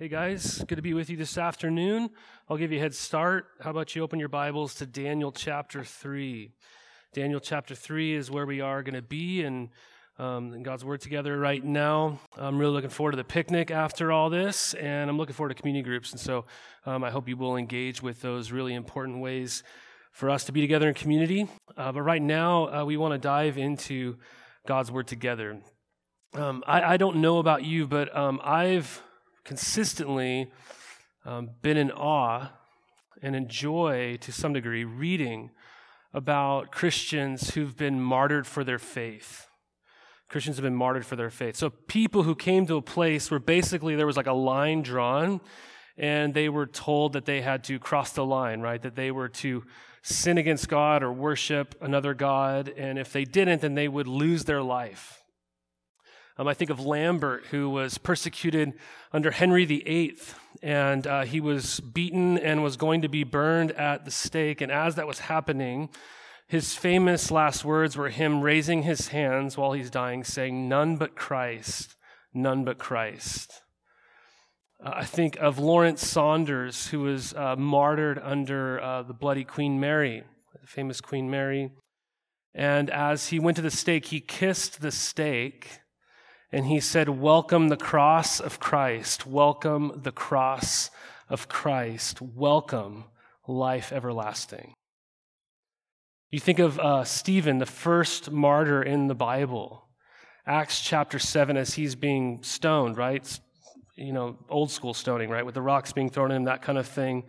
Hey guys, good to be with you this afternoon. I'll give you a head start. How about you open your Bibles to Daniel chapter 3? Daniel chapter 3 is where we are going to be and um, in God's Word together right now. I'm really looking forward to the picnic after all this, and I'm looking forward to community groups. And so um, I hope you will engage with those really important ways for us to be together in community. Uh, but right now, uh, we want to dive into God's Word together. Um, I, I, don't know about you, but um, I've consistently um, been in awe and enjoy, to some degree, reading about Christians who've been martyred for their faith. Christians have been martyred for their faith. So, people who came to a place where basically there was like a line drawn, and they were told that they had to cross the line, right? That they were to sin against God or worship another God, and if they didn't, then they would lose their life. Um, I think of Lambert, who was persecuted under Henry VIII, and uh, he was beaten and was going to be burned at the stake. And as that was happening, his famous last words were him raising his hands while he's dying, saying, None but Christ, none but Christ. Uh, I think of Lawrence Saunders, who was uh, martyred under uh, the bloody Queen Mary, the famous Queen Mary. And as he went to the stake, he kissed the stake and he said, Welcome the cross of Christ. Welcome the cross of Christ. Welcome life everlasting. You think of uh, Stephen, the first martyr in the Bible, Acts chapter 7, as he's being stoned, right? You know, old school stoning, right? With the rocks being thrown at him, that kind of thing.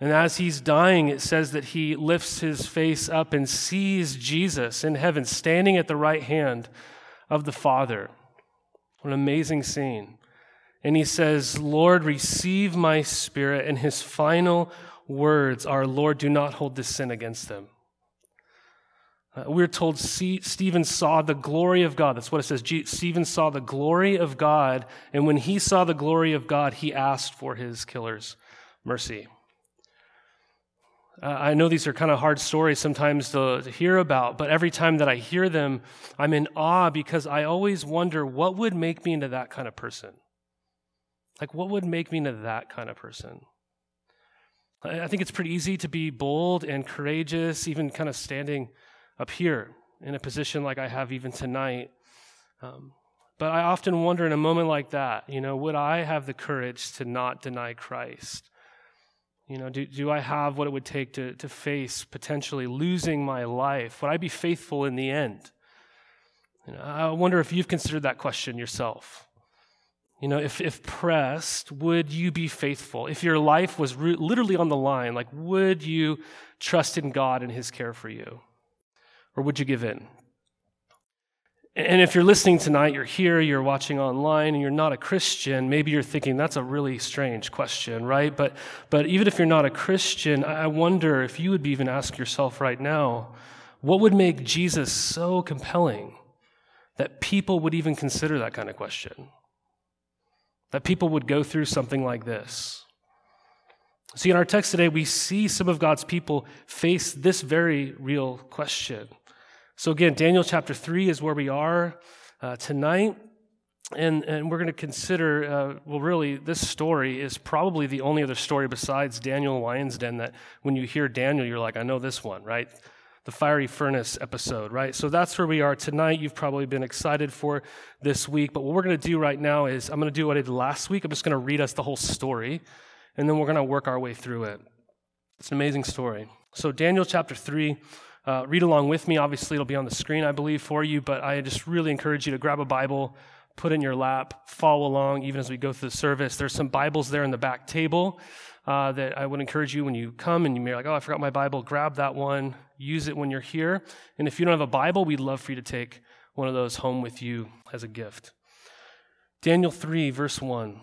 And as he's dying, it says that he lifts his face up and sees Jesus in heaven standing at the right hand of the Father. What an amazing scene. And he says, Lord, receive my spirit. And his final words are, Lord, do not hold this sin against them. Uh, we're told Stephen saw the glory of God. That's what it says. Stephen saw the glory of God. And when he saw the glory of God, he asked for his killer's mercy. Uh, I know these are kind of hard stories sometimes to, to, hear about, but every time that I hear them, I'm in awe because I always wonder what would make me into that kind of person? Like, what would make me into that kind of person? I, think it's pretty easy to be bold and courageous, even kind of standing up here in a position like I have even tonight. Um, but I often wonder in a moment like that, you know, would I have the courage to not deny Christ? You know, do, do I have what it would take to, to face potentially losing my life? Would I be faithful in the end? You know, I wonder if you've considered that question yourself. You know, if, if pressed, would you be faithful? If your life was re- literally on the line, like, would you trust in God and His care for you? Or would you give in? And if you're listening tonight, you're here, you're watching online, and you're not a Christian, maybe you're thinking that's a really strange question, right? But, but even if you're not a Christian, I wonder if you would even ask yourself right now, what would make Jesus so compelling that people would even consider that kind of question? That people would go through something like this? See, in our text today, we see some of God's people face this very real question. So, again, Daniel chapter 3 is where we are uh, tonight. And, and we're going to consider, uh, well, really, this story is probably the only other story besides Daniel Lion's Den that when you hear Daniel, you're like, I know this one, right? The fiery furnace episode, right? So that's where we are tonight. You've probably been excited for this week. But what we're going to do right now is I'm going to do what I did last week. I'm just going to read us the whole story, and then we're going to work our way through it. It's an amazing story. So, Daniel chapter 3. Uh, read along with me. Obviously, it'll be on the screen, I believe, for you, but I just really encourage you to grab a Bible, put in your lap, follow along even as we go through the service. There's some Bibles there in the back table uh, that I would encourage you when you come and you're like, oh, I forgot my Bible, grab that one, use it when you're here. And if you don't have a Bible, we'd love for you to take one of those home with you as a gift. Daniel 3, verse 1.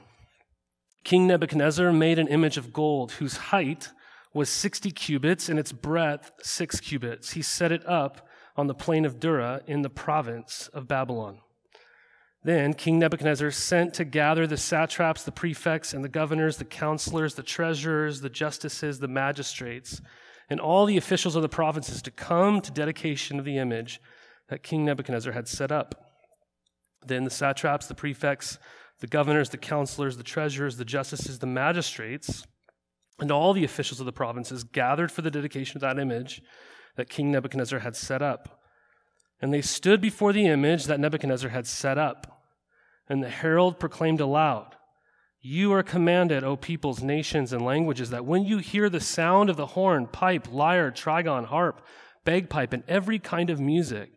King Nebuchadnezzar made an image of gold whose height was 60 cubits and its breadth 6 cubits. He set it up on the plain of Dura in the province of Babylon. Then King Nebuchadnezzar sent to gather the satraps, the prefects, and the governors, the counselors, the treasurers, the justices, the magistrates, and all the officials of the provinces to come to dedication of the image that King Nebuchadnezzar had set up. Then the satraps, the prefects, the governors, the counselors, the treasurers, the justices, the magistrates, and all the officials of the provinces gathered for the dedication of that image that King Nebuchadnezzar had set up. And they stood before the image that Nebuchadnezzar had set up. And the herald proclaimed aloud, You are commanded, O peoples, nations, and languages, that when you hear the sound of the horn, pipe, lyre, trigon, harp, bagpipe, and every kind of music,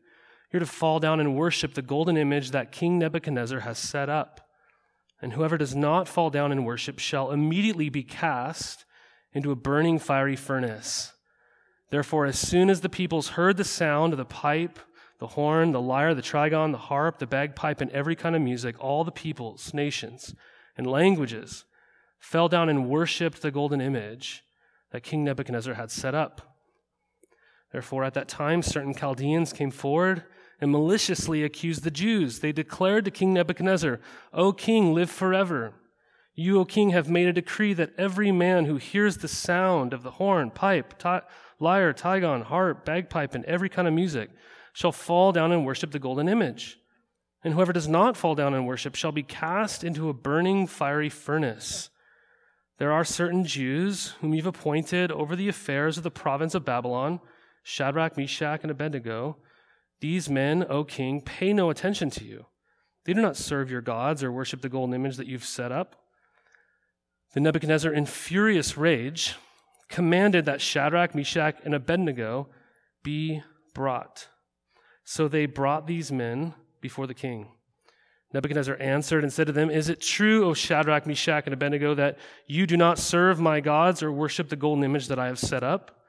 you're to fall down and worship the golden image that King Nebuchadnezzar has set up. And whoever does not fall down and worship shall immediately be cast into a burning fiery furnace. Therefore, as soon as the peoples heard the sound of the pipe, the horn, the lyre, the trigon, the harp, the bagpipe, and every kind of music, all the peoples, nations, and languages fell down and worshiped the golden image that King Nebuchadnezzar had set up. Therefore, at that time, certain Chaldeans came forward and maliciously accused the Jews. They declared to King Nebuchadnezzar, O king, live forever. You, O king, have made a decree that every man who hears the sound of the horn, pipe, lyre, trigon, harp, bagpipe, and every kind of music shall fall down and worship the golden image. And whoever does not fall down and worship shall be cast into a burning fiery furnace. There are certain Jews whom you've appointed over the affairs of the province of Babylon Shadrach, Meshach, and Abednego. These men, O king, pay no attention to you. They do not serve your gods or worship the golden image that you've set up. Then Nebuchadnezzar, in furious rage, commanded that Shadrach, Meshach, and Abednego be brought. So they brought these men before the king. Nebuchadnezzar answered and said to them, Is it true, O Shadrach, Meshach, and Abednego, that you do not serve my gods or worship the golden image that I have set up?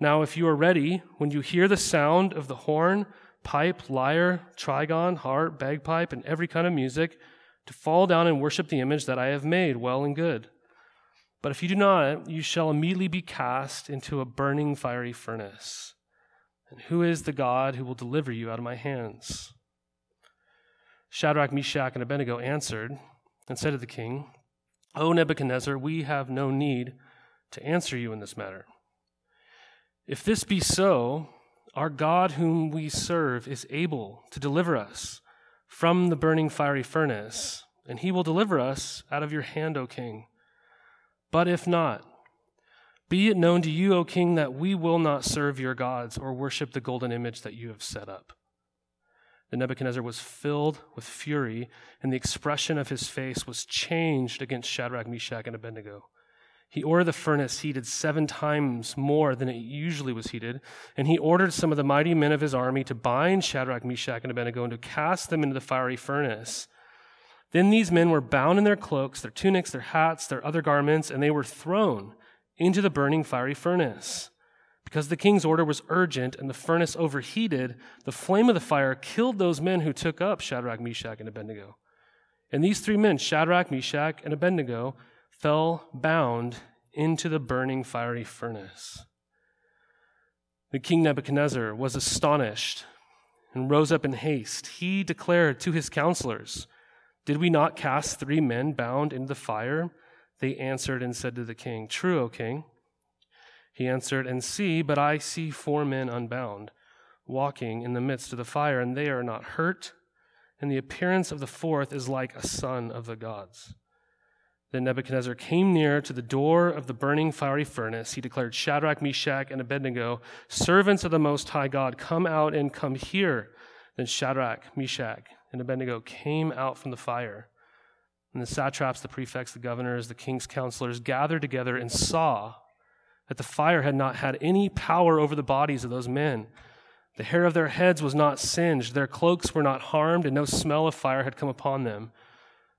Now, if you are ready, when you hear the sound of the horn, pipe, lyre, trigon, harp, bagpipe, and every kind of music, to fall down and worship the image that I have made, well and good. But if you do not, you shall immediately be cast into a burning fiery furnace. And who is the God who will deliver you out of my hands? Shadrach, Meshach, and Abednego answered and said to the king, O Nebuchadnezzar, we have no need to answer you in this matter. If this be so, our God whom we serve is able to deliver us from the burning fiery furnace, and he will deliver us out of your hand, O king. But if not, be it known to you, O king, that we will not serve your gods or worship the golden image that you have set up. Then Nebuchadnezzar was filled with fury, and the expression of his face was changed against Shadrach, Meshach, and Abednego. He ordered the furnace heated seven times more than it usually was heated, and he ordered some of the mighty men of his army to bind Shadrach, Meshach, and Abednego and to cast them into the fiery furnace. Then these men were bound in their cloaks, their tunics, their hats, their other garments, and they were thrown into the burning fiery furnace. Because the king's order was urgent and the furnace overheated, the flame of the fire killed those men who took up Shadrach, Meshach, and Abednego. And these three men, Shadrach, Meshach, and Abednego, fell bound into the burning fiery furnace. The king Nebuchadnezzar was astonished and rose up in haste. He declared to his counselors, Did we not cast three men bound into the fire? They answered and said to the king, True, O king. He answered, And see, but I see four men unbound, walking in the midst of the fire, and they are not hurt, and the appearance of the fourth is like a son of the gods. Then Nebuchadnezzar came near to the door of the burning fiery furnace. He declared, Shadrach, Meshach, and Abednego, servants of the Most High God, come out and come here. Then Shadrach, Meshach, and Abednego came out from the fire. And the satraps, the prefects, the governors, the king's counselors gathered together and saw that the fire had not had any power over the bodies of those men. The hair of their heads was not singed, their cloaks were not harmed, and no smell of fire had come upon them.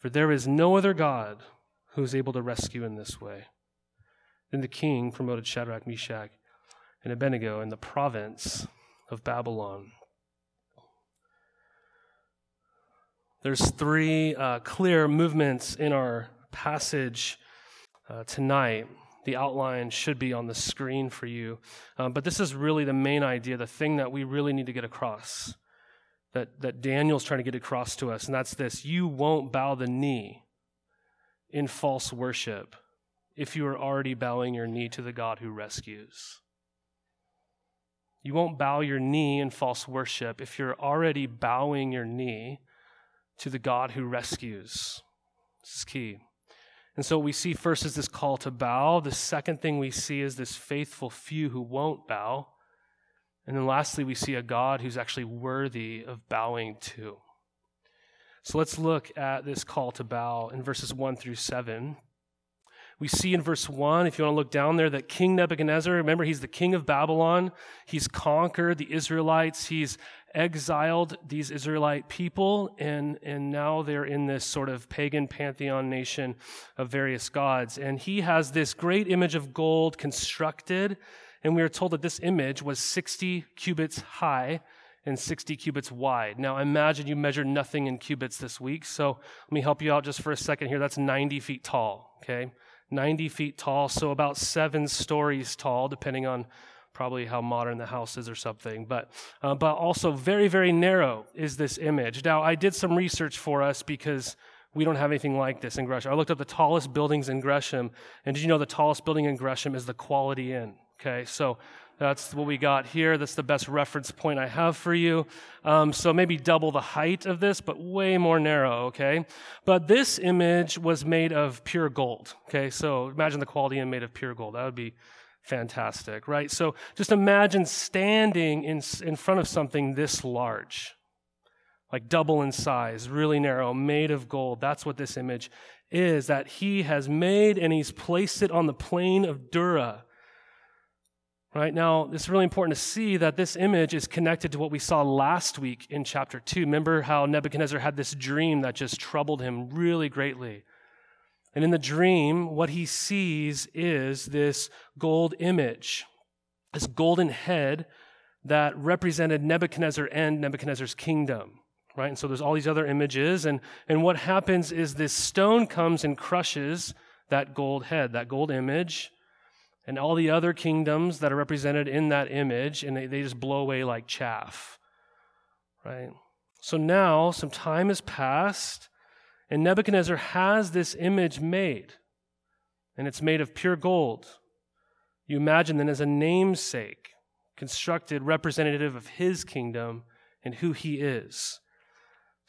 For there is no other God who is able to rescue in this way. Then the king promoted Shadrach, Meshach, and Abednego in the province of Babylon. There's three uh, clear movements in our passage uh, tonight. The outline should be on the screen for you. Um, but this is really the main idea, the thing that we really need to get across, that, that Daniel's trying to get across to us, and that's this you won't bow the knee in false worship if you are already bowing your knee to the God who rescues. You won't bow your knee in false worship if you're already bowing your knee to the God who rescues. This is key. And so, we see first is this call to bow. The second thing we see is this faithful few who won't bow. And then, lastly, we see a God who's actually worthy of bowing to. So, let's look at this call to bow in verses 1 through 7. We see in verse 1, if you want to look down there, that King Nebuchadnezzar, remember, he's the king of Babylon. He's conquered the Israelites. He's exiled these Israelite people, and, and now they're in this sort of pagan pantheon nation of various gods. And he has this great image of gold constructed, and we are told that this image was 60 cubits high and 60 cubits wide. Now, imagine you measure nothing in cubits this week, so let me help you out just for a second here. That's 90 feet tall, okay? 90 feet tall, so about seven stories tall, depending on probably how modern the house is or something. But, uh, but also very, very narrow is this image. Now, I did some research for us because we don't have anything like this in Gresham. I looked up the tallest buildings in Gresham, and did you know the tallest building in Gresham is the Quality Inn? Okay, so that's what we got here. That's the best reference point I have for you. Um, so maybe double the height of this, but way more narrow, okay? But this image was made of pure gold, okay? So imagine the Quality Inn made of pure gold. That would be fantastic, right? So just imagine standing in, in front of something this large, like double in size, really narrow, made of gold. That's what this image is that he has made and he's placed it on the plain of Dura. Right now, it's really important to see that this image is connected to what we saw last week in chapter 2. Remember how Nebuchadnezzar had this dream that just troubled him really greatly. And in the dream, what he sees is this gold image, this golden head that represented Nebuchadnezzar and Nebuchadnezzar's kingdom. Right? And so there's all these other images. And, and what happens is this stone comes and crushes that gold head, that gold image, and all the other kingdoms that are represented in that image, and they, they just blow away like chaff. Right? So now some time has passed and Nebuchadnezzar has this image made, and it's made of pure gold. You imagine then as a namesake, constructed representative of his kingdom and who he is.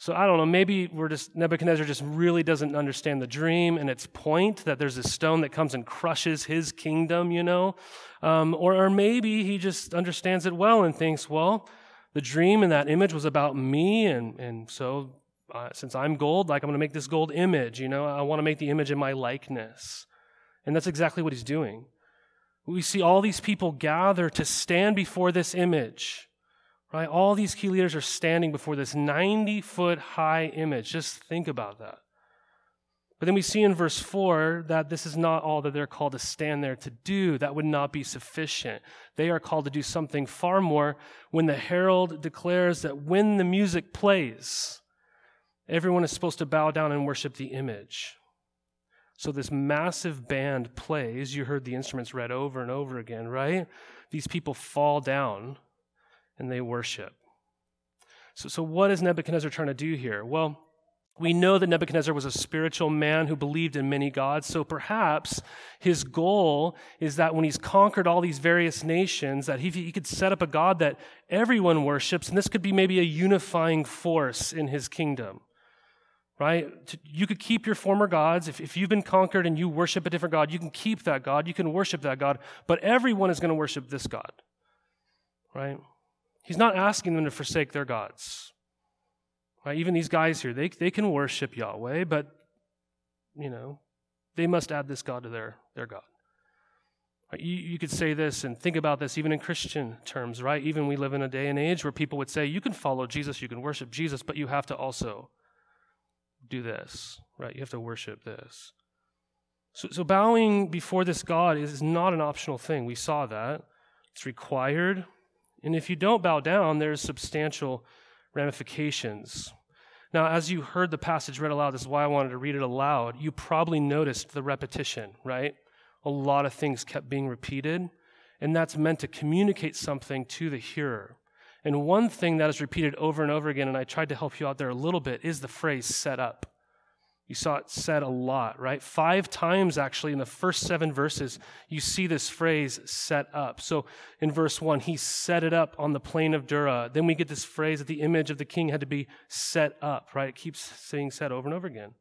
So I don't know, maybe we're just, Nebuchadnezzar just really doesn't understand the dream and its point that there's a stone that comes and crushes his kingdom, you know? Um, or, or maybe he just understands it well and thinks, well, the dream and that image was about me, and, and so uh, since I'm gold, like I'm going to make this gold image, you know, I want to make the image in my likeness. And that's exactly what he's doing. We see all these people gather to stand before this image, right? All these key leaders are standing before this 90 foot high image. Just think about that. But then we see in verse 4 that this is not all that they're called to stand there to do. That would not be sufficient. They are called to do something far more when the herald declares that when the music plays, Everyone is supposed to bow down and worship the image. So this massive band plays. You heard the instruments read over and over again, right? These people fall down and they worship. So, so what is Nebuchadnezzar trying to do here? Well, we know that Nebuchadnezzar was a spiritual man who believed in many gods, so perhaps his goal is that when he's conquered all these various nations, that he, he could set up a God that everyone worships, and this could be maybe a unifying force in his kingdom right? You could keep your former gods. If, if you've been conquered and you worship a different God, you can keep that God. You can worship that God. But everyone is going to worship this God, right? He's not asking them to forsake their gods. Right? Even these guys here, they, they can worship Yahweh, but, you know, they must add this God to their, their God. You, you could say this and think about this even in Christian terms, right? Even we live in a day and age where people would say, you can follow Jesus, you can worship Jesus, but you have to also do this, right? You have to worship this. So, so bowing before this God is not an optional thing. We saw that. It's required. And if you don't bow down, there's substantial ramifications. Now, as you heard the passage read aloud, this is why I wanted to read it aloud. You probably noticed the repetition, right? A lot of things kept being repeated, and that's meant to communicate something to the hearer. And one thing that is repeated over and over again, and I tried to help you out there a little bit, is the phrase set up. You saw it said a lot, right? Five times actually in the first seven verses, you see this phrase set up. So in verse one, he set it up on the plain of Dura. Then we get this phrase that the image of the king had to be set up, right? It keeps saying set over and over again.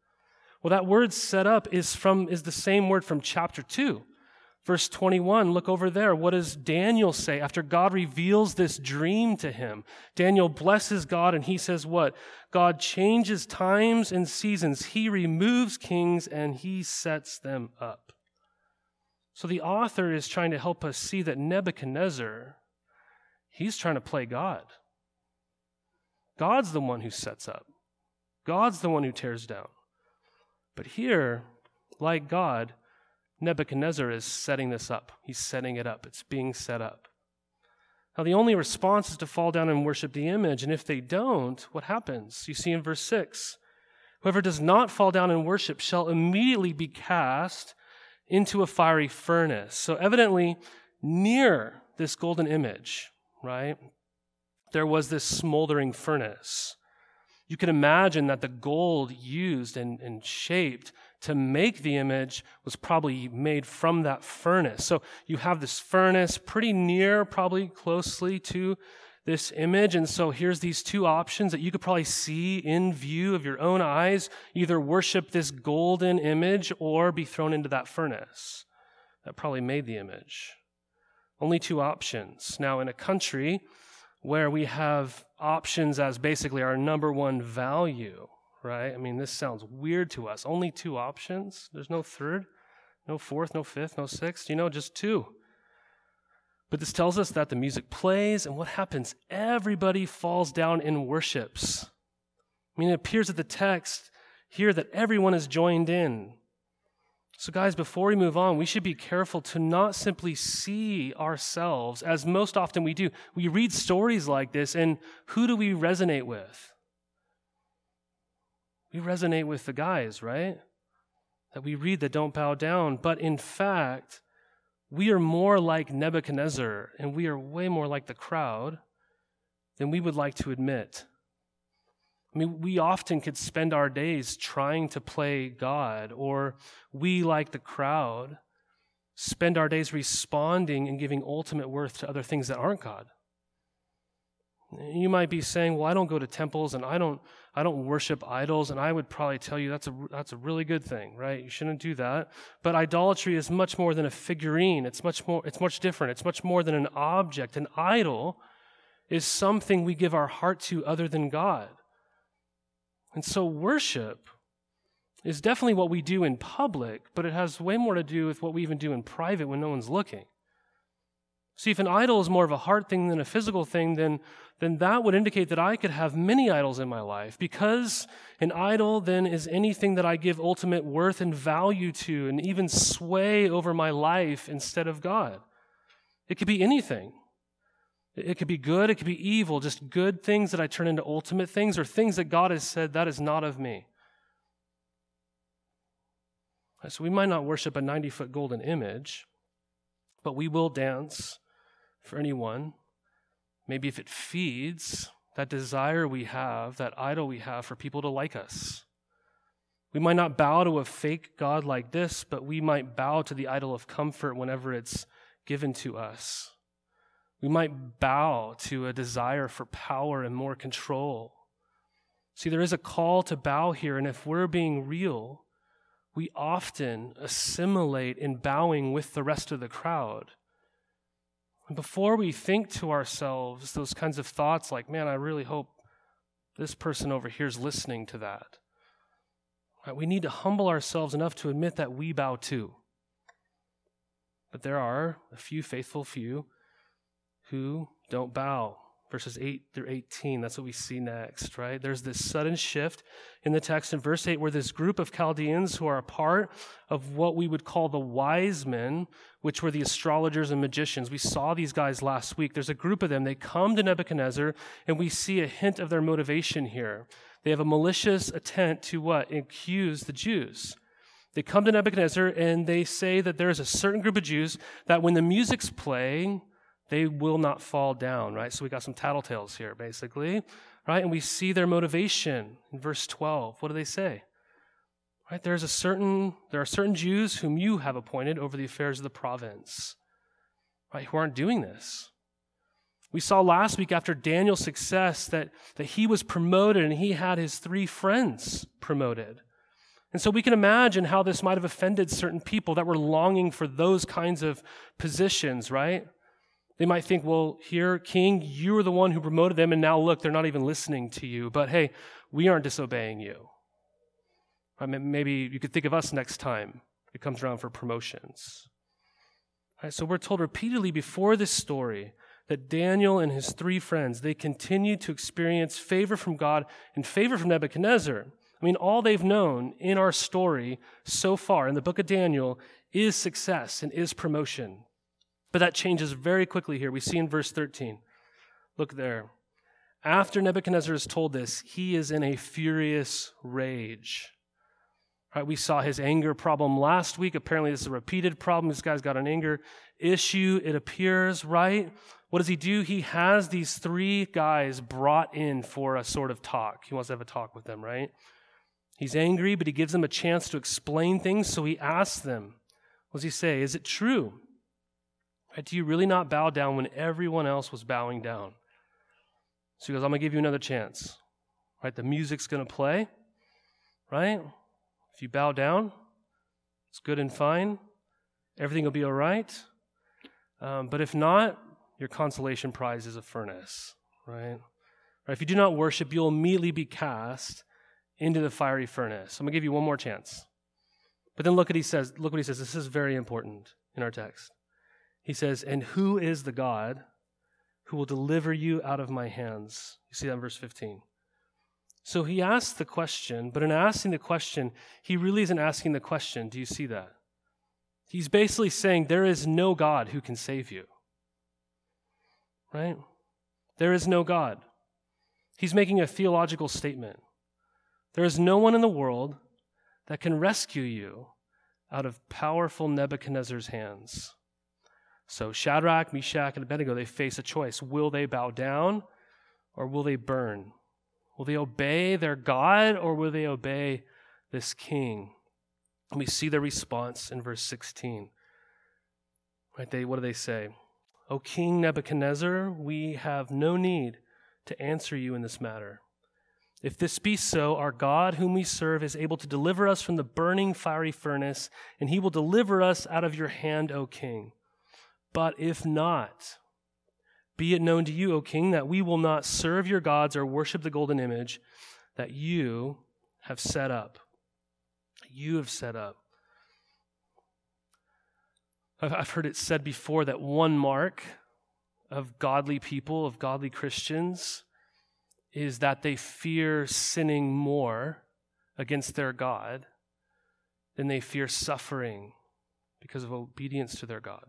Well, that word set up is from, is the same word from chapter two. Verse 21, look over there. What does Daniel say after God reveals this dream to him? Daniel blesses God and he says, What? God changes times and seasons. He removes kings and he sets them up. So the author is trying to help us see that Nebuchadnezzar, he's trying to play God. God's the one who sets up, God's the one who tears down. But here, like God, Nebuchadnezzar is setting this up. He's setting it up. It's being set up. Now, the only response is to fall down and worship the image. And if they don't, what happens? You see in verse 6 Whoever does not fall down and worship shall immediately be cast into a fiery furnace. So, evidently, near this golden image, right, there was this smoldering furnace. You can imagine that the gold used and, and shaped to make the image was probably made from that furnace. So you have this furnace pretty near, probably closely to this image. And so here's these two options that you could probably see in view of your own eyes either worship this golden image or be thrown into that furnace that probably made the image. Only two options. Now, in a country where we have options as basically our number one value, right? I mean, this sounds weird to us. Only two options? There's no third, no fourth, no fifth, no sixth, you know, just two. But this tells us that the music plays, and what happens? Everybody falls down and worships. I mean, it appears at the text here that everyone is joined in. So, guys, before we move on, we should be careful to not simply see ourselves, as most often we do. We read stories like this, and who do we resonate with? We resonate with the guys, right? That we read that don't bow down. But in fact, we are more like Nebuchadnezzar and we are way more like the crowd than we would like to admit. I mean, we often could spend our days trying to play God, or we, like the crowd, spend our days responding and giving ultimate worth to other things that aren't God. You might be saying, "Well, I don't go to temples and I don't I don't worship idols." And I would probably tell you that's a that's a really good thing, right? You shouldn't do that. But idolatry is much more than a figurine. It's much more it's much different. It's much more than an object. An idol is something we give our heart to other than God. And so worship is definitely what we do in public, but it has way more to do with what we even do in private when no one's looking. See, if an idol is more of a heart thing than a physical thing, then, then that would indicate that I could have many idols in my life. Because an idol then is anything that I give ultimate worth and value to and even sway over my life instead of God. It could be anything. It could be good, it could be evil, just good things that I turn into ultimate things or things that God has said, that is not of me. So we might not worship a 90 foot golden image, but we will dance for anyone. Maybe if it feeds that desire we have, that idol we have for people to like us. We might not bow to a fake God like this, but we might bow to the idol of comfort whenever it's given to us. We might bow to a desire for power and more control. See, there is a call to bow here, and if we're being real, we often assimilate in bowing with the rest of the crowd before we think to ourselves those kinds of thoughts like, man, I really hope this person over here is listening to that, right, we need to humble ourselves enough to admit that we bow too. But there are a few faithful few who don't bow verses 8 through 18. That's what we see next, right? There's this sudden shift in the text in verse 8 where this group of Chaldeans who are a part of what we would call the wise men, which were the astrologers and magicians. We saw these guys last week. There's a group of them. They come to Nebuchadnezzar, and we see a hint of their motivation here. They have a malicious intent to what? Accuse the Jews. They come to Nebuchadnezzar and they say that there is a certain group of Jews that when the music's playing, they will not fall down, right? So we got some tattletales here, basically, right? And we see their motivation in verse 12. What do they say? Right? There's a certain, there are certain Jews whom you have appointed over the affairs of the province, right? Who aren't doing this. We saw last week after Daniel's success that, that he was promoted and he had his three friends promoted. And so we can imagine how this might have offended certain people that were longing for those kinds of positions, right? They might think, well, here, king, you are the one who promoted them, and now look, they're not even listening to you. But hey, we aren't disobeying you. I mean, maybe you could think of us next time it comes around for promotions. Right, so we're told repeatedly before this story that Daniel and his three friends, they continue to experience favor from God and favor from Nebuchadnezzar. I mean, all they've known in our story so far in the book of Daniel is success and is promotion. But that changes very quickly here. We see in verse 13. Look there. After Nebuchadnezzar is told this, he is in a furious rage. Right, we saw his anger problem last week. Apparently, this is a repeated problem. This guy's got an anger issue, it appears, right? What does he do? He has these three guys brought in for a sort of talk. He wants to have a talk with them, right? He's angry, but he gives them a chance to explain things, so he asks them, What does he say? Is it true? Right, do you really not bow down when everyone else was bowing down? So he goes, I'm going to give you another chance. Right? The music's going to play. Right? If you bow down, it's good and fine. Everything will be all right. Um, but if not, your consolation prize is a furnace. Right? right? If you do not worship, you'll immediately be cast into the fiery furnace. I'm going to give you one more chance. But then look what he says. Look what he says. This is very important in our text. He says, "And who is the God who will deliver you out of my hands?" You see that in verse 15. So he asks the question, but in asking the question, he really isn't asking the question. Do you see that? He's basically saying there is no God who can save you. Right? There is no God. He's making a theological statement. There is no one in the world that can rescue you out of powerful Nebuchadnezzar's hands. So Shadrach, Meshach, and Abednego, they face a choice. Will they bow down or will they burn? Will they obey their God or will they obey this king? And we see their response in verse 16. Right? They, what do they say? O King Nebuchadnezzar, we have no need to answer you in this matter. If this be so, our God, whom we serve, is able to deliver us from the burning fiery furnace, and he will deliver us out of your hand, O king. But if not, be it known to you, O king, that we will not serve your gods or worship the golden image that you have set up. You have set up. I've heard it said before that one mark of godly people, of godly Christians, is that they fear sinning more against their God than they fear suffering because of obedience to their God.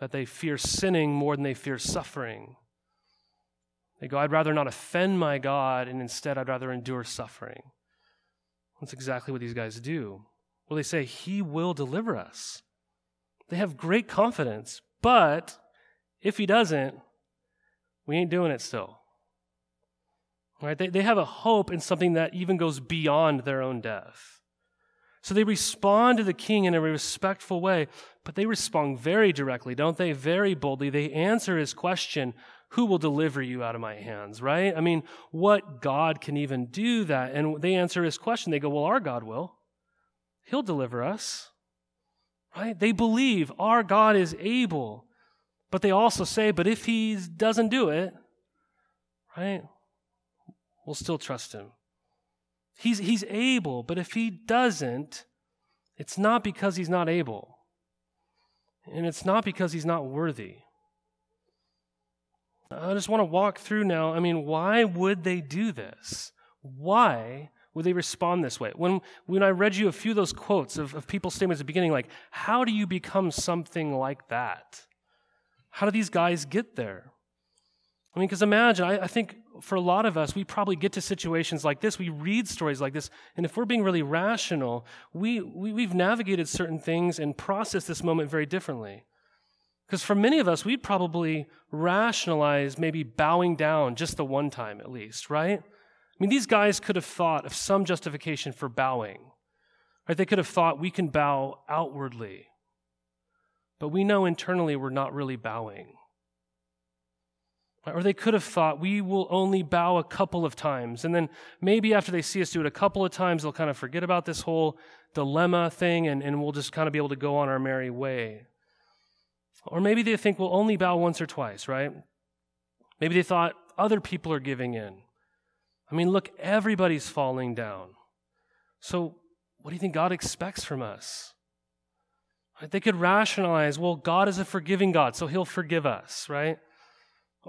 That they fear sinning more than they fear suffering. They go, I'd rather not offend my God, and instead I'd rather endure suffering. That's exactly what these guys do. Well, they say, He will deliver us. They have great confidence, but if He doesn't, we ain't doing it still. Right? They, they have a hope in something that even goes beyond their own death. So they respond to the king in a respectful way, but they respond very directly, don't they? Very boldly. They answer his question, Who will deliver you out of my hands? Right? I mean, what God can even do that? And they answer his question. They go, Well, our God will. He'll deliver us. Right? They believe our God is able. But they also say, But if he doesn't do it, right? we'll still trust him. He's, he's able, but if he doesn't, it's not because he's not able. And it's not because he's not worthy. I just want to walk through now. I mean, why would they do this? Why would they respond this way? When, when I read you a few of those quotes of, of people's statements at the beginning, like, how do you become something like that? How do these guys get there? I mean, because imagine, I, I, think for a lot of us, we probably get to situations like this. We read stories like this. And if we're being really rational, we, we, we've navigated certain things and processed this moment very differently. Because for many of us, we'd probably rationalize maybe bowing down just the one time at least, right? I mean, these guys could have thought of some justification for bowing. Right? They could have thought we can bow outwardly. But we know internally we're not really bowing. Or they could have thought, we will only bow a couple of times. And then maybe after they see us do it a couple of times, they'll kind of forget about this whole dilemma thing and, and we'll just kind of be able to go on our merry way. Or maybe they think we'll only bow once or twice, right? Maybe they thought other people are giving in. I mean, look, everybody's falling down. So, what do you think God expects from us? They could rationalize, well, God is a forgiving God, so he'll forgive us, right?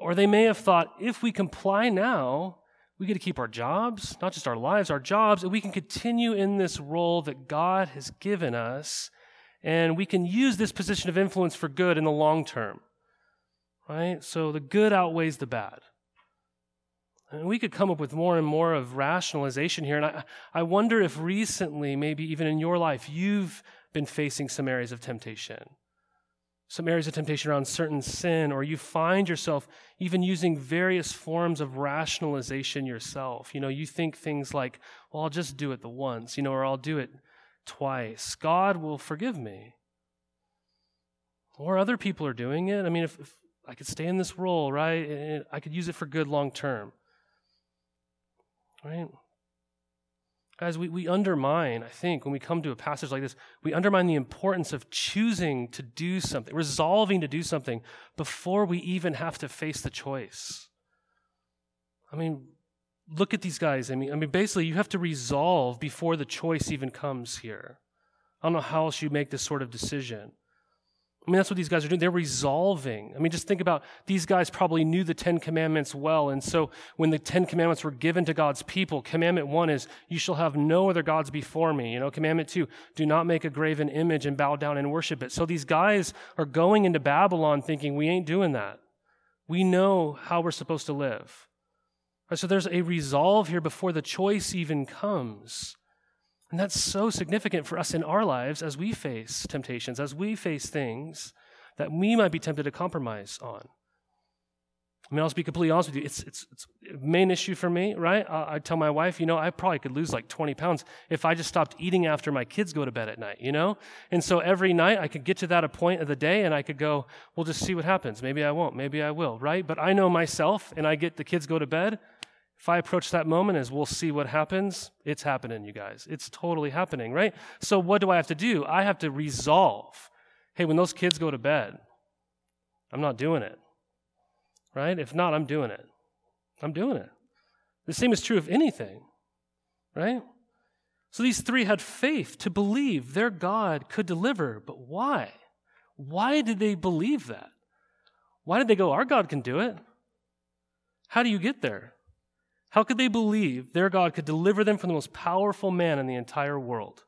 Or they may have thought, if we comply now, we get to keep our jobs, not just our lives, our jobs, and we can continue in this role that God has given us, and we can use this position of influence for good in the long term. Right? So the good outweighs the bad. And we could come up with more and more of rationalization here. And I, I wonder if recently, maybe even in your life, you've been facing some areas of temptation some areas of temptation around certain sin, or you find yourself even using various forms of rationalization yourself. You know, you think things like, well, I'll just do it the once, you know, or I'll do it twice. God will forgive me. Or other people are doing it. I mean, if, if I could stay in this role, right, I could use it for good long term. Right? Guys, we, we undermine, I think, when we come to a passage like this, we undermine the importance of choosing to do something, resolving to do something before we even have to face the choice. I mean, look at these guys. I mean, I mean, basically, you have to resolve before the choice even comes here. I don't know how else you make this sort of decision. I mean, that's what these guys are doing. They're resolving. I mean, just think about these guys probably knew the Ten Commandments well. And so when the Ten Commandments were given to God's people, Commandment one is, You shall have no other gods before me. You know, Commandment two, do not make a graven image and bow down and worship it. So these guys are going into Babylon thinking, We ain't doing that. We know how we're supposed to live. Right, so there's a resolve here before the choice even comes. And that's so significant for us in our lives as we face temptations, as we face things that we might be tempted to compromise on. I mean, I'll be completely honest with you. It's, it's, it's main issue for me, right? I, I tell my wife, you know, I probably could lose like 20 pounds if I just stopped eating after my kids go to bed at night, you know? And so every night I could get to that point of the day and I could go, we'll just see what happens. Maybe I won't. Maybe I will, right? But I know myself and I get the kids go to bed if I approach that moment as we'll see what happens, it's happening, you guys. It's totally happening, right? So what do I have to do? I have to resolve. Hey, when those kids go to bed, I'm not doing it. Right? If not, I'm doing it. I'm doing it. The same is true of anything, right? So these three had faith to believe their God could deliver, but why? Why did they believe that? Why did they go, Our God can do it? How do you get there? How could they believe their God could deliver them from the most powerful man in the entire world?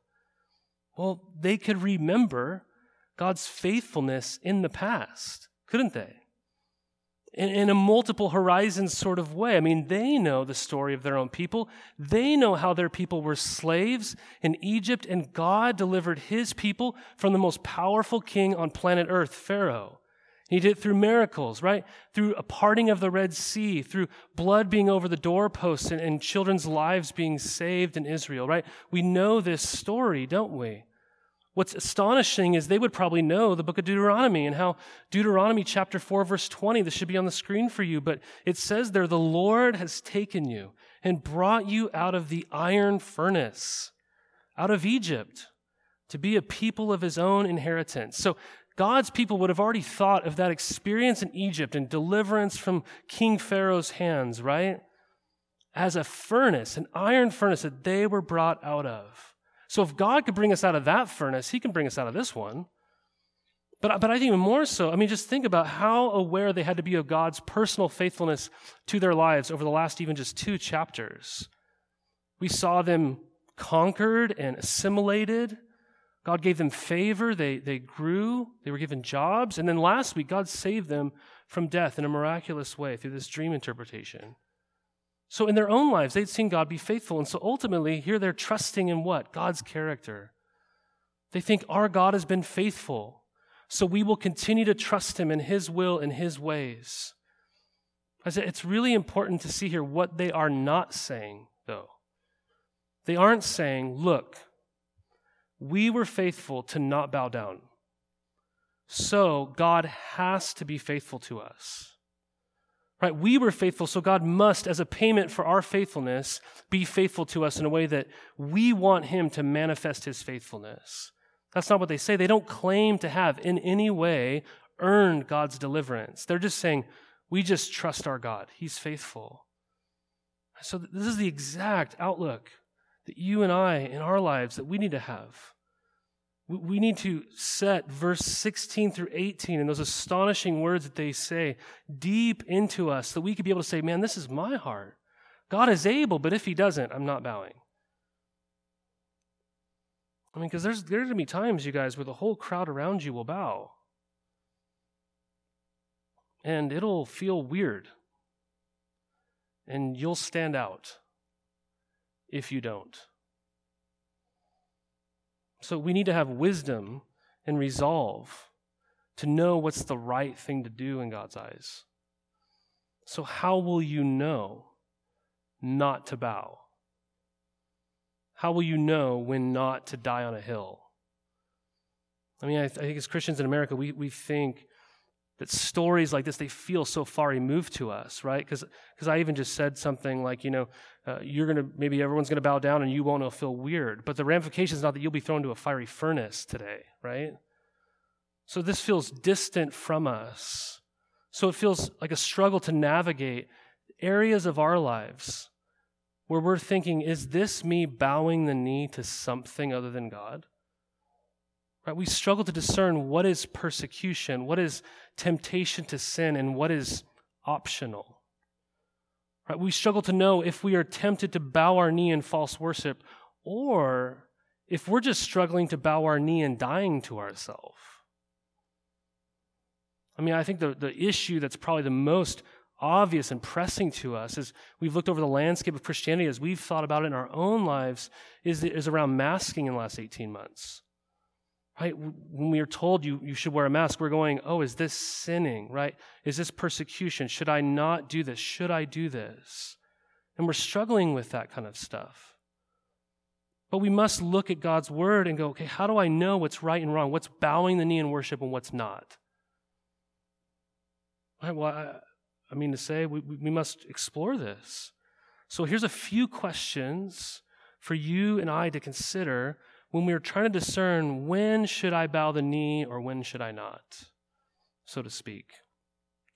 Well, they could remember God's faithfulness in the past, couldn't they? In, in, a multiple horizons sort of way. I mean, they know the story of their own people. They know how their people were slaves in Egypt, and God delivered his people from the most powerful king on planet Earth, Pharaoh. He did it through miracles, right? Through a parting of the Red Sea, through blood being over the doorposts and, and, children's lives being saved in Israel, right? We know this story, don't we? What's astonishing is they would probably know the book of Deuteronomy and how Deuteronomy chapter 4, verse 20, this should be on the screen for you, but it says there, the Lord has taken you and brought you out of the iron furnace, out of Egypt, to be a people of his own inheritance. So God's people would have already thought of that experience in Egypt and deliverance from King Pharaoh's hands, right? As a furnace, an iron furnace that they were brought out of. So if God could bring us out of that furnace, he can bring us out of this one. But, but I think even more so, I mean, just think about how aware they had to be of God's personal faithfulness to their lives over the last even just two chapters. We saw them conquered and assimilated God gave them favor. They, they grew. They were given jobs. And then last week, God saved them from death in a miraculous way through this dream interpretation. So in their own lives, they'd seen God be faithful. And so ultimately, here they're trusting in what? God's character. They think our God has been faithful. So we will continue to trust him in his will and his ways. I said, it's really important to see here what they are not saying, though. They aren't saying, look, we were faithful to not bow down. So God has to be faithful to us. Right? We were faithful, so God must, as a payment for our faithfulness, be faithful to us in a way that we want Him to manifest His faithfulness. That's not what they say. They don't claim to have in any way earned God's deliverance. They're just saying, we just trust our God. He's faithful. So, this is the exact outlook that you and I in our lives that we need to have. We need to set verse 16 through 18 and those astonishing words that they say deep into us so that we could be able to say, man, this is my heart. God is able, but if he doesn't, I'm not bowing. I mean, because there's, there's going to be times, you guys, where the whole crowd around you will bow. And it'll feel weird. And you'll stand out if you don't. So we need to have wisdom and resolve to know what's the right thing to do in God's eyes. So, how will you know not to bow? How will you know when not to die on a hill? I mean, I, th- I think as Christians in America, we, we think that stories like this they feel so far removed to us right? Because because i even just said something like you know uh, you're gonna maybe everyone's gonna bow down and you won't feel weird. But the ramification is not that you'll be thrown to a fiery furnace today right? So this feels distant from us. So it feels like a struggle to navigate areas of our lives where we're thinking is this me bowing the knee to something other than god Right? We struggle to discern what is persecution, what is temptation to sin, and what is optional. Right? We struggle to know if we are tempted to bow our knee in false worship or if we're just struggling to bow our knee and dying to ourselves. I mean, I think the, the issue that's probably the most obvious and pressing to us as we've looked over the landscape of Christianity, as we've thought about it in our own lives, is, is around masking in the last 18 months. Right? When we are told you, you should wear a mask, we're going, oh, is this sinning? Right? Is this persecution? Should I not do this? Should I do this? And we're struggling with that kind of stuff. But we must look at God's word and go, okay, how do I know what's right and wrong? What's bowing the knee in worship and what's not? Right, well, I, I mean to say, we, we must explore this. So here's a few questions for you and I to consider when we are trying to discern when should I bow the knee or when should I not, so to speak.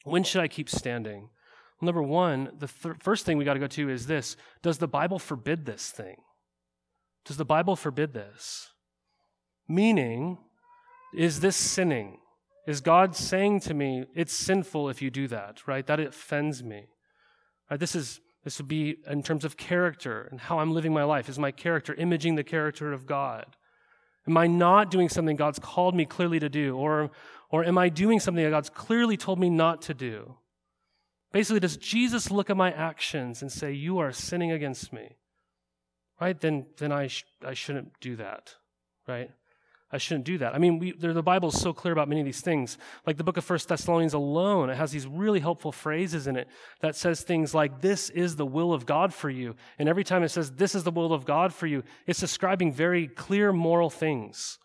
When should I keep standing? Number one, the th- first thing we got to go to is this Does the Bible forbid this thing? Does the Bible forbid this? Meaning, is this sinning? Is God saying to me, it's sinful if you do that, right? That offends me. Right? This is this would be in terms of character and how I'm living my life. Is my character imaging the character of God? Am I not doing something God's called me clearly to do? Or, or am I doing something that God's clearly told me not to do? Basically, does Jesus look at my actions and say, You are sinning against me? Right? Then, then I, sh- I shouldn't do that. Right? I shouldn't do that. I mean, we, the Bible is so clear about many of these things. Like the book of First Thessalonians alone, it has these really helpful phrases in it that says things like, This is the will of God for you. And every time it says, This is the will of God for you, it's describing very clear moral things,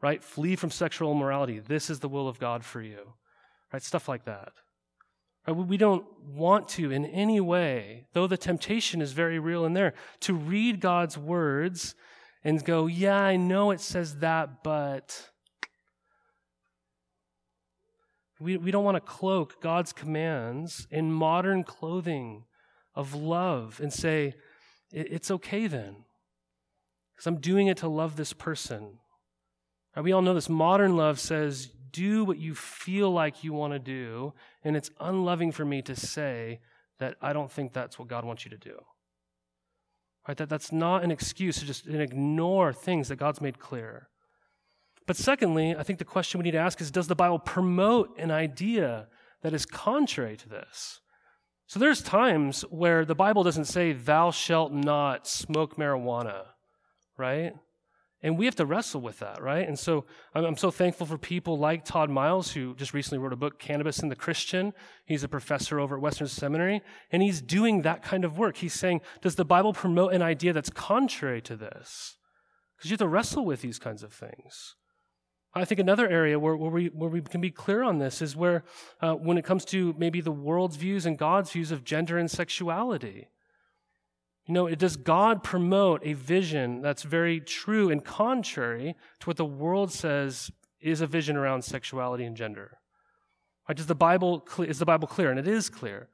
right? Flee from sexual immorality. This is the will of God for you, right? Stuff like that. Right? We don't want to, in any way, though the temptation is very real in there, to read God's words and go, yeah, I know it says that, but we, we don't want to cloak God's commands in modern clothing of love and say, it's okay then, because I'm doing it to love this person. Uh, we all know this. Modern love says, do what you feel like you want to do, and it's unloving for me to say that I don't think that's what God wants you to do. Right? That, that's not an excuse to just ignore things that God's made clear. But secondly, I think the question we need to ask is Does the Bible promote an idea that is contrary to this? So there's times where the Bible doesn't say, thou shalt not smoke marijuana, right? And we have to wrestle with that, right? And so I'm so thankful for people like Todd Miles, who just recently wrote a book, Cannabis and the Christian. He's a professor over at Western Seminary, and he's doing that kind of work. He's saying, does the Bible promote an idea that's contrary to this? Because you have to wrestle with these kinds of things. I think another area where, where, we, where we can be clear on this is where, uh, when it comes to maybe the world's views and God's views of gender and sexuality. You know, does God promote a vision that's very true and contrary to what the world says is a vision around sexuality and gender? Right? Does the Bible is the Bible clear? And it is clear,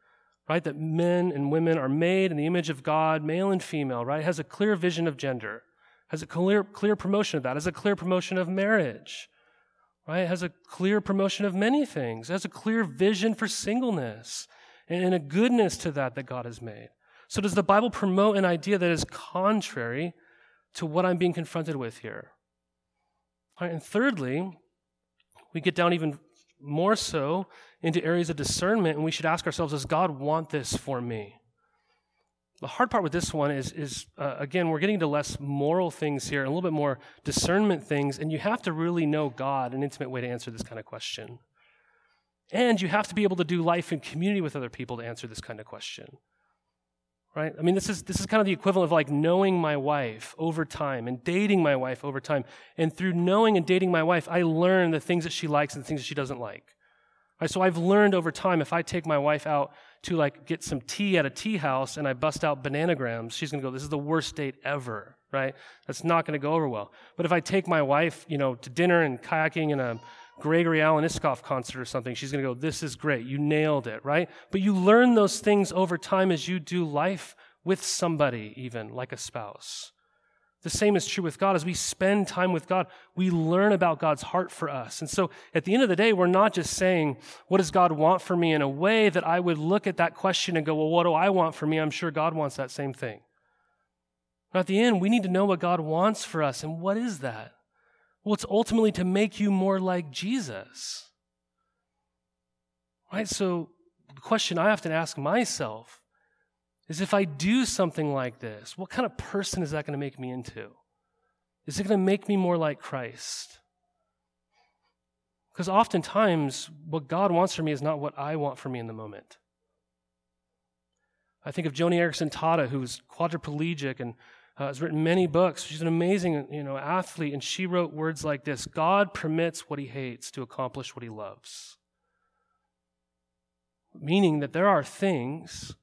right? That men and women are made in the image of God, male and female, right? It has a clear vision of gender, has a clear, clear promotion of that, has a clear promotion of marriage, right? It has a clear promotion of many things, has a clear vision for singleness and a goodness to that that God has made. So, does the Bible promote an idea that is contrary to what I'm being confronted with here? and thirdly, we get down even more so into areas of discernment, and we should ask ourselves Does God want this for me? The hard part with this one is, is uh, again, we're getting to less moral things here, and a little bit more discernment things, and you have to really know God, an intimate way to answer this kind of question. And you have to be able to do life in community with other people to answer this kind of question right? I mean, this is, this is kind of the equivalent of like knowing my wife over time and dating my wife over time. And through knowing and dating my wife, I learn the things that she likes and the things that she doesn't like. Right, so I've learned over time if I take my wife out to like get some tea at a tea house and I bust out bananagrams, she's going to go, this is the worst date ever, right? That's not going to go over well. But if I take my wife, you know, to dinner and kayaking in a Gregory Alan Isakov concert or something, she's going to go, This is great. You nailed it, right? But you learn those things over time as you do life with somebody, even like a spouse. The same is true with God. As we spend time with God, we learn about God's heart for us. And so at the end of the day, we're not just saying, What does God want for me in a way that I would look at that question and go, Well, what do I want for me? I'm sure God wants that same thing. But at the end, we need to know what God wants for us. And what is that? Well, it's ultimately to make you more like Jesus. Right? So, the question I often ask myself is if I do something like this, what kind of person is that going to make me into? Is it going to make me more like Christ? Because oftentimes, what God wants for me is not what I want for me in the moment. I think of Joni Eareckson Tada, who's quadriplegic and uh, has written many books. She's an amazing, you know, athlete, and she wrote words like this: "God permits what He hates to accomplish what He loves." Meaning that there are things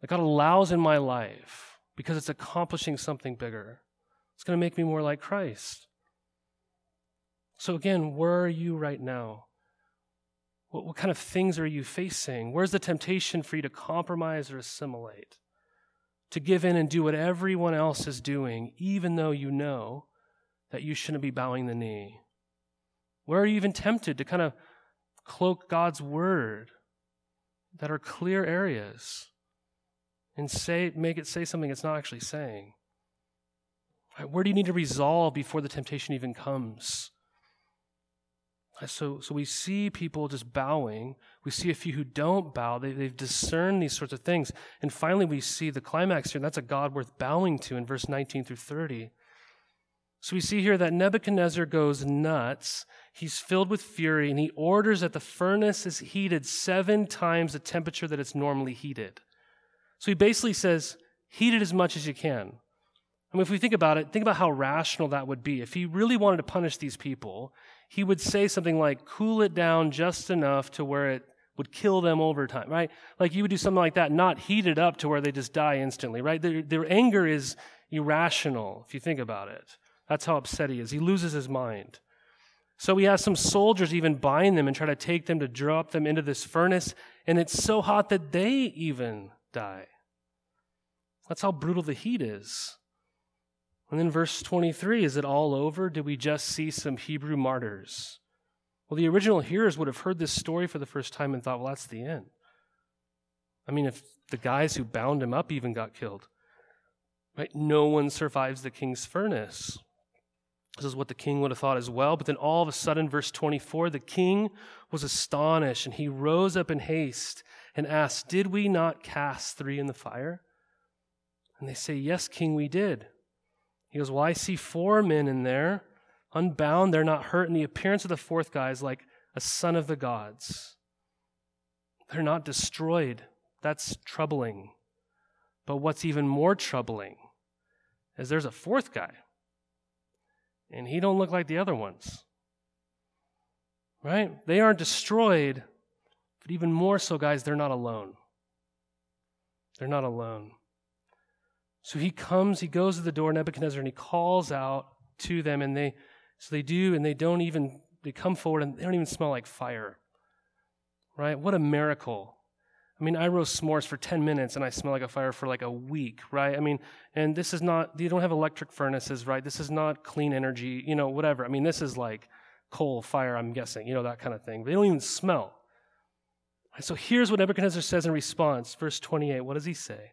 that God allows in my life because it's accomplishing something bigger. It's going to make me more like Christ. So again, where are you right now? What, what kind of things are you facing? Where's the temptation for you to compromise or assimilate? To give in and do what everyone else is doing, even though you know that you shouldn't be bowing the knee? Where are you even tempted to kind of cloak God's word that are clear areas and say, make it say something it's not actually saying? Where do you need to resolve before the temptation even comes? Uh, so, so we see people just bowing. We see a few who don't bow. They, they've discerned these sorts of things. And finally, we see the climax here. And that's a God worth bowing to in verse 19 through 30. So we see here that Nebuchadnezzar goes nuts. He's filled with fury, and he orders that the furnace is heated seven times the temperature that it's normally heated. So he basically says, heat it as much as you can. I mean, if we think about it, think about how rational that would be. If he really wanted to punish these people, he would say something like, cool it down just enough to where it would kill them over time, right? Like you would do something like that, not heat it up to where they just die instantly, right? Their, their anger is irrational, if you think about it. That's how upset he is. He loses his mind. So he has some soldiers even bind them and try to take them to drop them into this furnace, and it's so hot that they even die. That's how brutal the heat is. And then verse 23 is it all over? Did we just see some Hebrew martyrs? Well, the original hearers would have heard this story for the first time and thought, well, that's the end. I mean, if the guys who bound him up even got killed, right? No one survives the king's furnace. This is what the king would have thought as well. But then all of a sudden, verse 24, the king was astonished and he rose up in haste and asked, Did we not cast three in the fire? And they say, Yes, King, we did. He goes, Well, I see four men in there, unbound, they're not hurt, and the appearance of the fourth guy is like a son of the gods. They're not destroyed. That's troubling. But what's even more troubling is there's a fourth guy, and he don't look like the other ones. Right? They aren't destroyed, but even more so, guys, they're not alone. They're not alone. So he comes, he goes to the door, Nebuchadnezzar, and he calls out to them, and they so they do, and they don't even they come forward and they don't even smell like fire. Right? What a miracle. I mean, I roast s'mores for 10 minutes and I smell like a fire for like a week, right? I mean, and this is not, you don't have electric furnaces, right? This is not clean energy, you know, whatever. I mean, this is like coal, fire, I'm guessing, you know, that kind of thing. They don't even smell. So here's what Nebuchadnezzar says in response, verse 28. What does he say?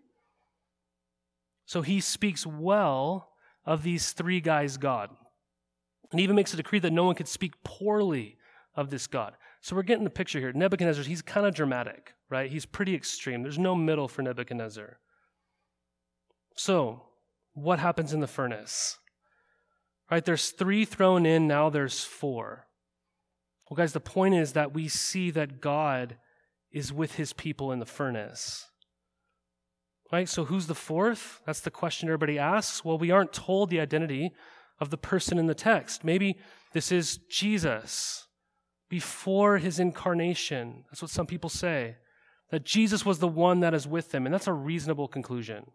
So he speaks well of these three guys' God. And even makes a decree that no one could speak poorly of this God. So we're getting the picture here. Nebuchadnezzar, he's kind of dramatic, right? He's pretty extreme. There's no middle for Nebuchadnezzar. So, what happens in the furnace? Right, there's three thrown in, now there's four. Well, guys, the point is that we see that God is with his people in the furnace. Right, so who's the fourth? That's the question everybody asks. Well, we aren't told the identity of the person in the text. Maybe this is Jesus before his incarnation. That's what some people say. That Jesus was the one that is with them, and that's a reasonable conclusion.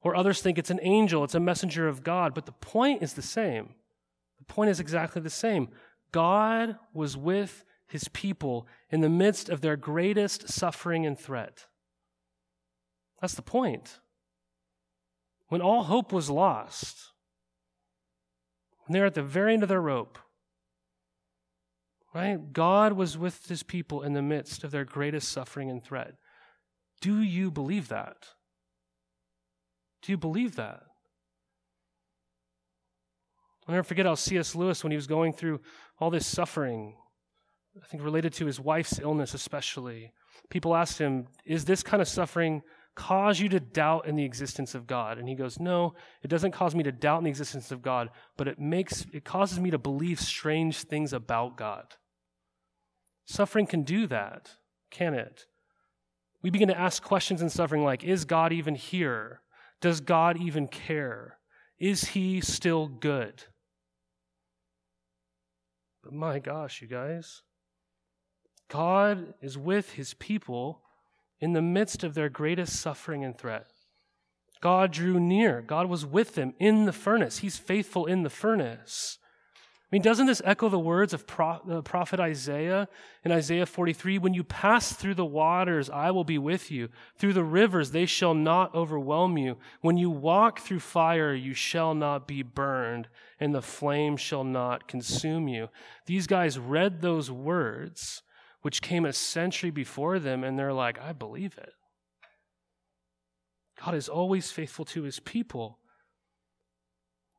Or others think it's an angel, it's a messenger of God, but the point is the same. The point is exactly the same. God was with his people in the midst of their greatest suffering and threat. That's the point. When all hope was lost, when they're at the very end of their rope, right? God was with his people in the midst of their greatest suffering and threat. Do you believe that? Do you believe that? I'll never forget how C.S. Lewis, when he was going through all this suffering, I think related to his wife's illness especially, people asked him, Is this kind of suffering cause you to doubt in the existence of God? And he goes, No, it doesn't cause me to doubt in the existence of God, but it makes it causes me to believe strange things about God. Suffering can do that, can it? We begin to ask questions in suffering like, is God even here? Does God even care? Is he still good? But my gosh, you guys, God is with his people in the midst of their greatest suffering and threat. God drew near. God was with them in the furnace. He's faithful in the furnace. I mean, doesn't this echo the words of the uh, prophet Isaiah in Isaiah 43? When you pass through the waters, I will be with you. Through the rivers, they shall not overwhelm you. When you walk through fire, you shall not be burned, and the flame shall not consume you. These guys read those words which came a century before them, and they're like, I believe it. God is always faithful to his people.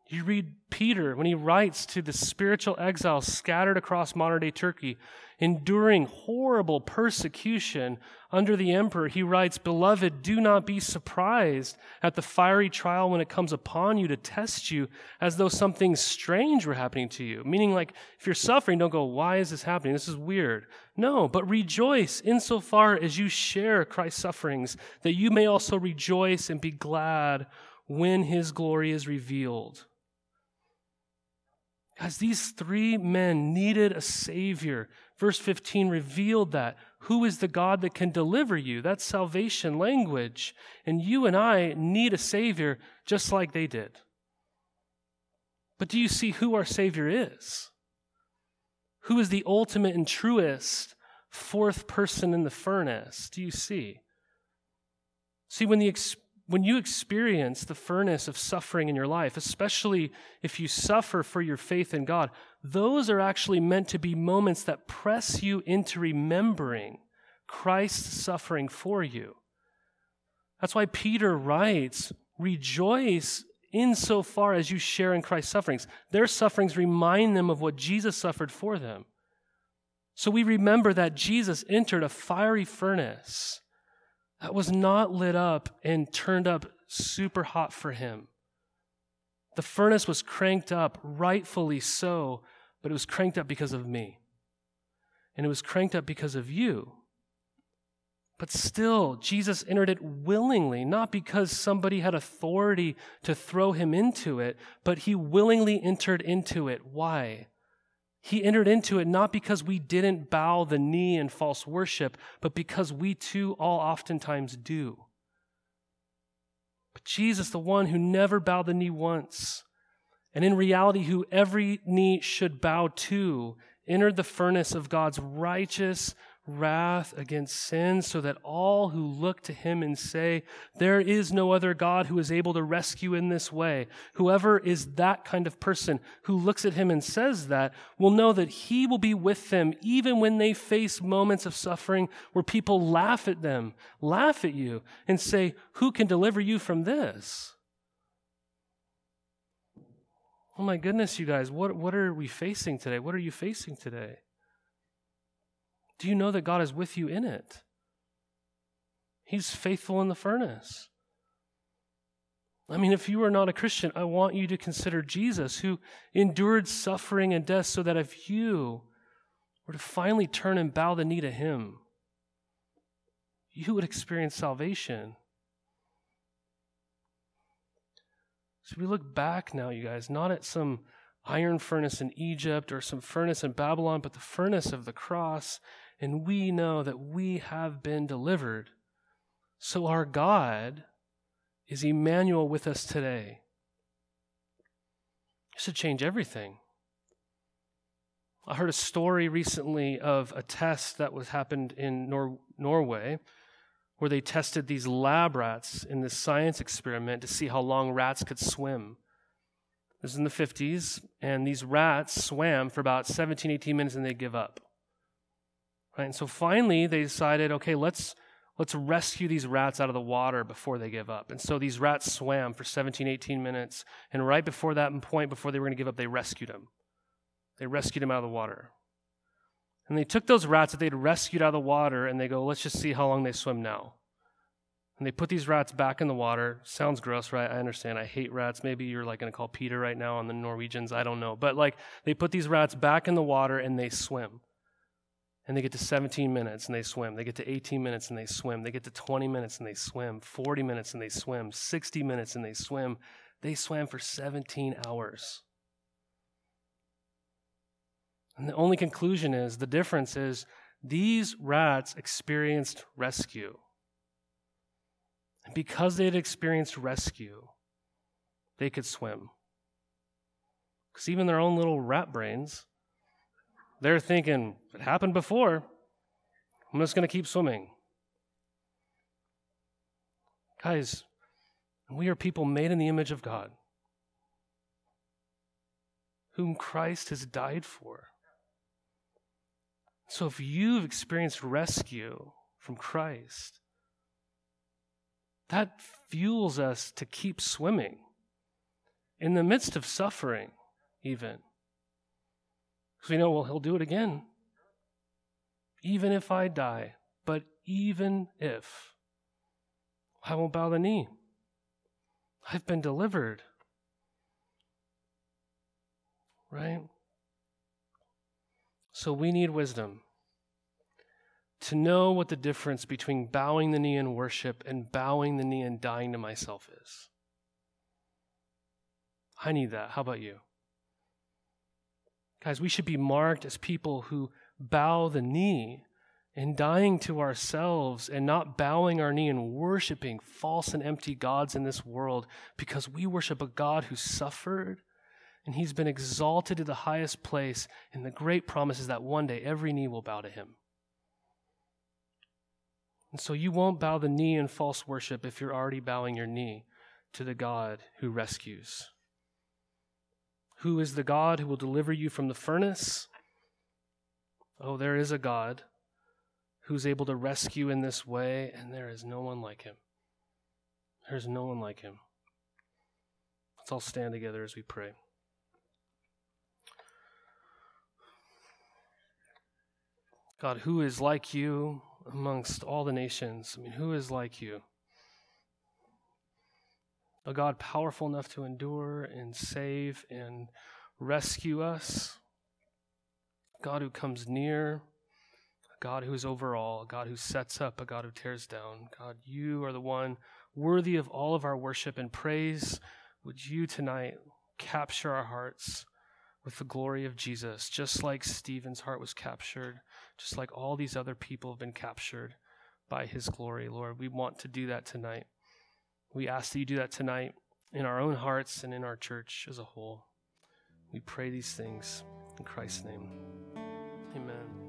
You read Peter when he writes to the spiritual exiles scattered across modern day Turkey, enduring horrible persecution under the emperor. He writes, Beloved, do not be surprised at the fiery trial when it comes upon you to test you as though something strange were happening to you. Meaning, like, if you're suffering, don't go, Why is this happening? This is weird. No, but rejoice insofar as you share Christ's sufferings, that you may also rejoice and be glad when his glory is revealed. Guys, these three men needed a Savior. Verse 15 revealed that. Who is the God that can deliver you? That's salvation language. And you and I need a Savior just like they did. But do you see who our Savior is? Who is the ultimate and truest fourth person in the furnace? Do you see? See, when, the, when you experience the furnace of suffering in your life, especially if you suffer for your faith in God, those are actually meant to be moments that press you into remembering Christ's suffering for you. That's why Peter writes, Rejoice insofar as you share in Christ's sufferings. Their sufferings remind them of what Jesus suffered for them. So we remember that Jesus entered a fiery furnace that was not lit up and turned up super hot for him. The furnace was cranked up, rightfully so, but it was cranked up because of me. And it was cranked up because of you. But still, Jesus entered it willingly, not because somebody had authority to throw him into it, but he willingly entered into it. Why? He entered into it not because we didn't bow the knee in false worship, but because we too all oftentimes do. But Jesus, the one who never bowed the knee once, and in reality, who every knee should bow to, entered the furnace of God's righteous, wrath against sin so that all who look to him and say, There is no other God who is able to rescue in this way, whoever is that kind of person who looks at him and says that will know that he will be with them even when they face moments of suffering where people laugh at them, laugh at you, and say, Who can deliver you from this? Oh my goodness, you guys, what, what are we facing today? What are you facing today? Do you know that God is with you in it? He's faithful in the furnace. I mean, if you are not a Christian, I want you to consider Jesus, who endured suffering and death so that if you were to finally turn and bow the knee to Him, you would experience salvation. So we look back now, you guys, not at some iron furnace in Egypt or some furnace in Babylon, but the furnace of the cross and we know that we have been delivered. So our God is Emmanuel with us today. It should change everything. I heard a story recently of a test that was happened in Nor- Norway where they tested these lab rats in this science experiment to see how long rats could swim. This is in the 50s, and these rats swam for about 17, 18 minutes and they give up. Right? And so finally they decided, okay, let's let's rescue these rats out of the water before they give up. And so these rats swam for 17, 18 minutes, and right before that point, before they were going to give up, they rescued them. They rescued them out of the water. And they took those rats that they'd rescued out of the water and they go, let's just see how long they swim now. And they put these rats back in the water. Sounds gross, right? I understand. I hate rats. Maybe you're like going to call PETA right now on the Norwegians. I don't know. But like they put these rats back in the water and they swim and they get to 17 minutes and they swim. They get to 18 minutes and they swim. They get to 20 minutes and they swim. 40 minutes and they swim. 60 minutes and they swim. They swam for 17 hours. And the only conclusion is the difference is these rats experienced rescue. And because they had experienced rescue, they could swim. Because even their own little rat brains they're thinking, it happened before. I'm just going to keep swimming. Guys, we are people made in the image of God, whom Christ has died for. So if you've experienced rescue from Christ, that fuels us to keep swimming in the midst of suffering, even. Because we know, well, he'll do it again. Even if I die, but even if, I won't bow the knee. I've been delivered. Right? So we need wisdom to know what the difference between bowing the knee in worship and bowing the knee and dying to myself is. I need that. How about you? Guys, we should be marked as people who bow the knee in dying to ourselves and not bowing our knee and worshiping false and empty gods in this world because we worship a God who suffered and he's been exalted to the highest place. And the great promise is that one day every knee will bow to him. And so you won't bow the knee in false worship if you're already bowing your knee to the God who rescues. Who is the God who will deliver you from the furnace? Oh, there is a God who's able to rescue in this way, and there is no one like him. There's no one like him. Let's all stand together as we pray. God, who is like you amongst all the nations? I mean, who is like you? A God powerful enough to endure and save and rescue us. God who comes near, God who is over all, God who sets up, a God who tears down. God, you are the one worthy of all of our worship and praise. Would you tonight capture our hearts with the glory of Jesus, just like Stephen's heart was captured, just like all these other people have been captured by his glory, Lord? We want to do that tonight. We ask that you do that tonight in our own hearts and in our church as a whole. We pray these things in Christ's name. Amen.